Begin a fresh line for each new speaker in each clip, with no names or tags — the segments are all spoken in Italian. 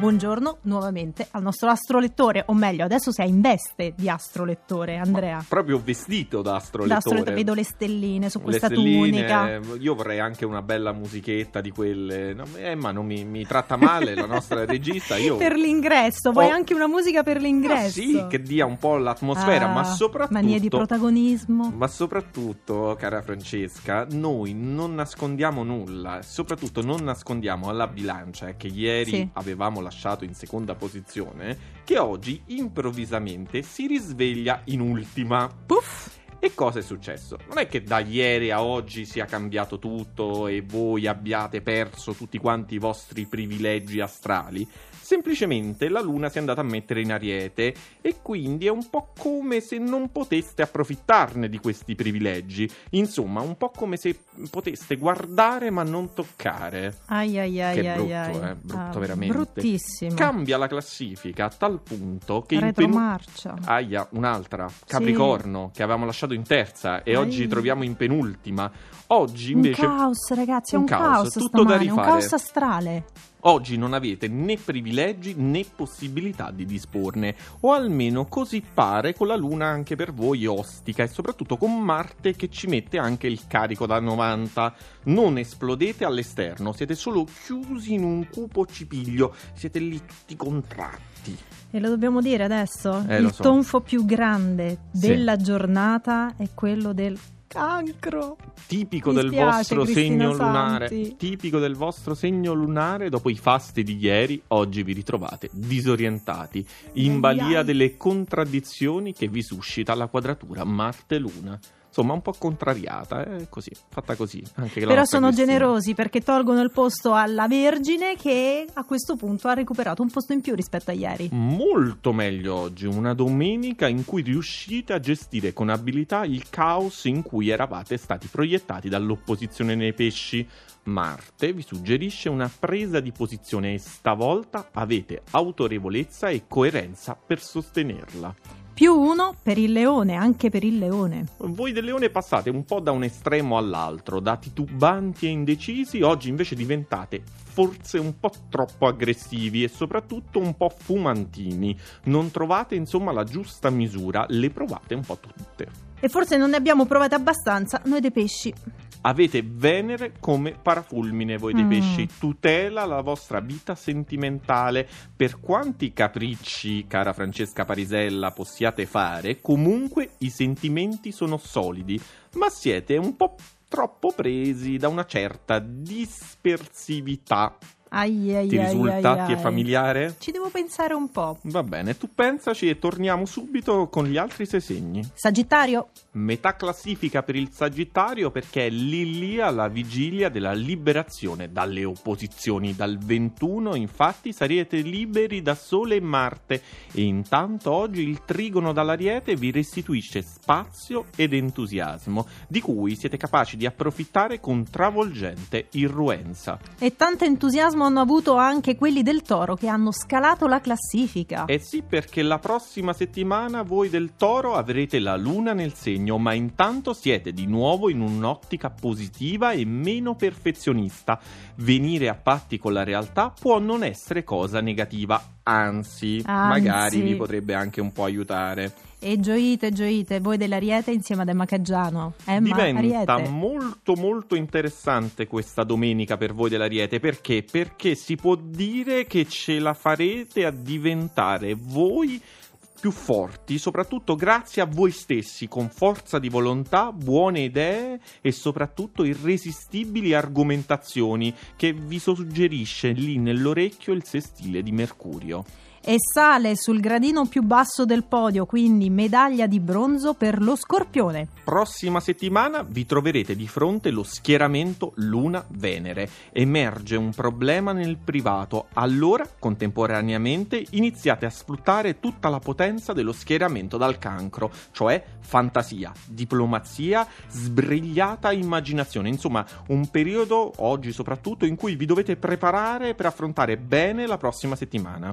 Buongiorno nuovamente al nostro astrolettore, o meglio, adesso sei in veste di astrolettore, Andrea.
Ma proprio vestito da astrolettore.
Da astrolettore. Vedo le stelline su
le
questa
stelline,
tunica.
Io vorrei anche una bella musichetta di quelle. No, Emma non mi, mi, tratta male, la nostra regista. Io...
per l'ingresso, vuoi oh. anche una musica per l'ingresso?
Ma sì, che dia un po' l'atmosfera, ah, ma soprattutto.
Manie di protagonismo.
Ma soprattutto, cara Francesca, noi non nascondiamo nulla, soprattutto non nascondiamo alla bilancia che ieri sì. avevamo la lasciato in seconda posizione, che oggi improvvisamente si risveglia in ultima.
Puff!
E cosa è successo? Non è che da ieri a oggi sia cambiato tutto e voi abbiate perso tutti quanti i vostri privilegi astrali semplicemente la Luna si è andata a mettere in ariete e quindi è un po' come se non poteste approfittarne di questi privilegi. Insomma, un po' come se poteste guardare ma non toccare.
Ai ai ai
che
ai
brutto,
ai.
Eh, brutto ah, veramente.
Bruttissimo.
Cambia la classifica a tal punto che
Retromarcia.
in pen... Aia, un'altra, Capricorno, sì. che avevamo lasciato in terza e ai. oggi troviamo in penultima. Oggi invece
un caos, ragazzi, è
un,
un caos, caos
tutto
stamane,
da rifare.
un caos astrale.
Oggi non avete né privilegi né possibilità di disporne, o almeno così pare con la Luna anche per voi ostica e soprattutto con Marte che ci mette anche il carico da 90. Non esplodete all'esterno, siete solo chiusi in un cupo cipiglio, siete lì tutti contratti.
E lo dobbiamo dire adesso?
Eh,
il
so.
tonfo più grande della
sì.
giornata è quello del cancro.
Tipico
Mi
del
spiace,
vostro
Cristina
segno lunare.
Santi.
Tipico del vostro segno lunare. Dopo i fasti di ieri, oggi vi ritrovate disorientati, in balia delle contraddizioni che vi suscita la quadratura Marte-Luna insomma un po' contrariata, è eh? così, fatta così.
Però sono Cristina. generosi perché tolgono il posto alla Vergine che a questo punto ha recuperato un posto in più rispetto a ieri.
Molto meglio oggi, una domenica in cui riuscite a gestire con abilità il caos in cui eravate stati proiettati dall'opposizione nei pesci. Marte vi suggerisce una presa di posizione e stavolta avete autorevolezza e coerenza per sostenerla
più uno per il leone, anche per il leone.
Voi del leone passate un po' da un estremo all'altro, da titubanti e indecisi, oggi invece diventate forse un po' troppo aggressivi e soprattutto un po' fumantini. Non trovate insomma la giusta misura, le provate un po' tutte.
E forse non ne abbiamo provate abbastanza noi dei pesci.
Avete Venere come parafulmine voi dei mm. pesci, tutela la vostra vita sentimentale. Per quanti capricci, cara Francesca Parisella, possiate fare, comunque i sentimenti sono solidi, ma siete un po' troppo presi da una certa dispersività
Ai, ai,
Ti
ai,
risulta? Ti è familiare?
Ci devo pensare un po'.
Va bene, tu pensaci e torniamo subito con gli altri sei segni.
Sagittario.
Metà classifica per il Sagittario perché è lì lì alla vigilia della liberazione dalle opposizioni. Dal 21 infatti sarete liberi da Sole e Marte e intanto oggi il trigono dall'Ariete vi restituisce spazio ed entusiasmo di cui siete capaci di approfittare con travolgente irruenza.
E tanto entusiasmo hanno avuto anche quelli del Toro che hanno scalato la classifica.
Eh sì, perché la prossima settimana voi del Toro avrete la luna nel segno, ma intanto siete di nuovo in un'ottica positiva e meno perfezionista. Venire a patti con la realtà può non essere cosa negativa, anzi,
Anzi.
magari vi potrebbe anche un po' aiutare.
E gioite, gioite, voi dell'Ariete insieme ad Emma Caggiano. Emma,
Diventa
Ariete.
molto molto interessante questa domenica per voi dell'Ariete, perché? Perché si può dire che ce la farete a diventare voi più forti, soprattutto grazie a voi stessi, con forza di volontà, buone idee e soprattutto irresistibili argomentazioni che vi suggerisce lì nell'orecchio il sestile di Mercurio
e sale sul gradino più basso del podio, quindi medaglia di bronzo per lo Scorpione.
Prossima settimana vi troverete di fronte lo schieramento Luna-Venere. Emerge un problema nel privato, allora contemporaneamente iniziate a sfruttare tutta la potenza dello schieramento dal cancro, cioè fantasia, diplomazia, sbrigliata immaginazione, insomma un periodo oggi soprattutto in cui vi dovete preparare per affrontare bene la prossima settimana.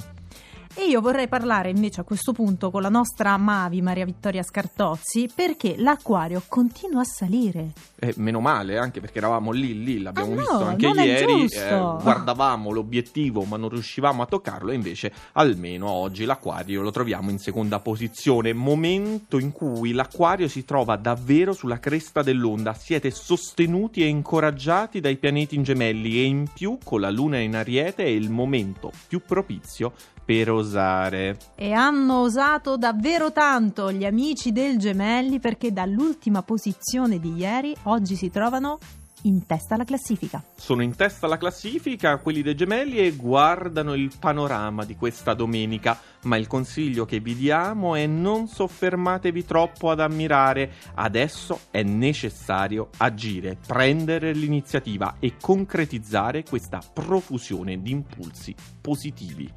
E io vorrei parlare invece a questo punto con la nostra Mavi Maria Vittoria Scartozzi perché l'acquario continua a salire.
Eh, meno male, anche perché eravamo lì, lì, l'abbiamo
Ah, no,
visto anche ieri. eh, guardavamo l'obiettivo, ma non riuscivamo a toccarlo. E invece, almeno oggi, l'acquario lo troviamo in seconda posizione. Momento in cui l'acquario si trova davvero sulla cresta dell'onda. Siete sostenuti e incoraggiati dai pianeti in gemelli. E in più, con la luna in ariete, è il momento più propizio per osare.
E hanno osato davvero tanto gli amici del Gemelli perché dall'ultima posizione di ieri oggi si trovano in testa alla classifica.
Sono in testa alla classifica quelli dei gemelli e guardano il panorama di questa domenica, ma il consiglio che vi diamo è non soffermatevi troppo ad ammirare, adesso è necessario agire, prendere l'iniziativa e concretizzare questa profusione di impulsi positivi.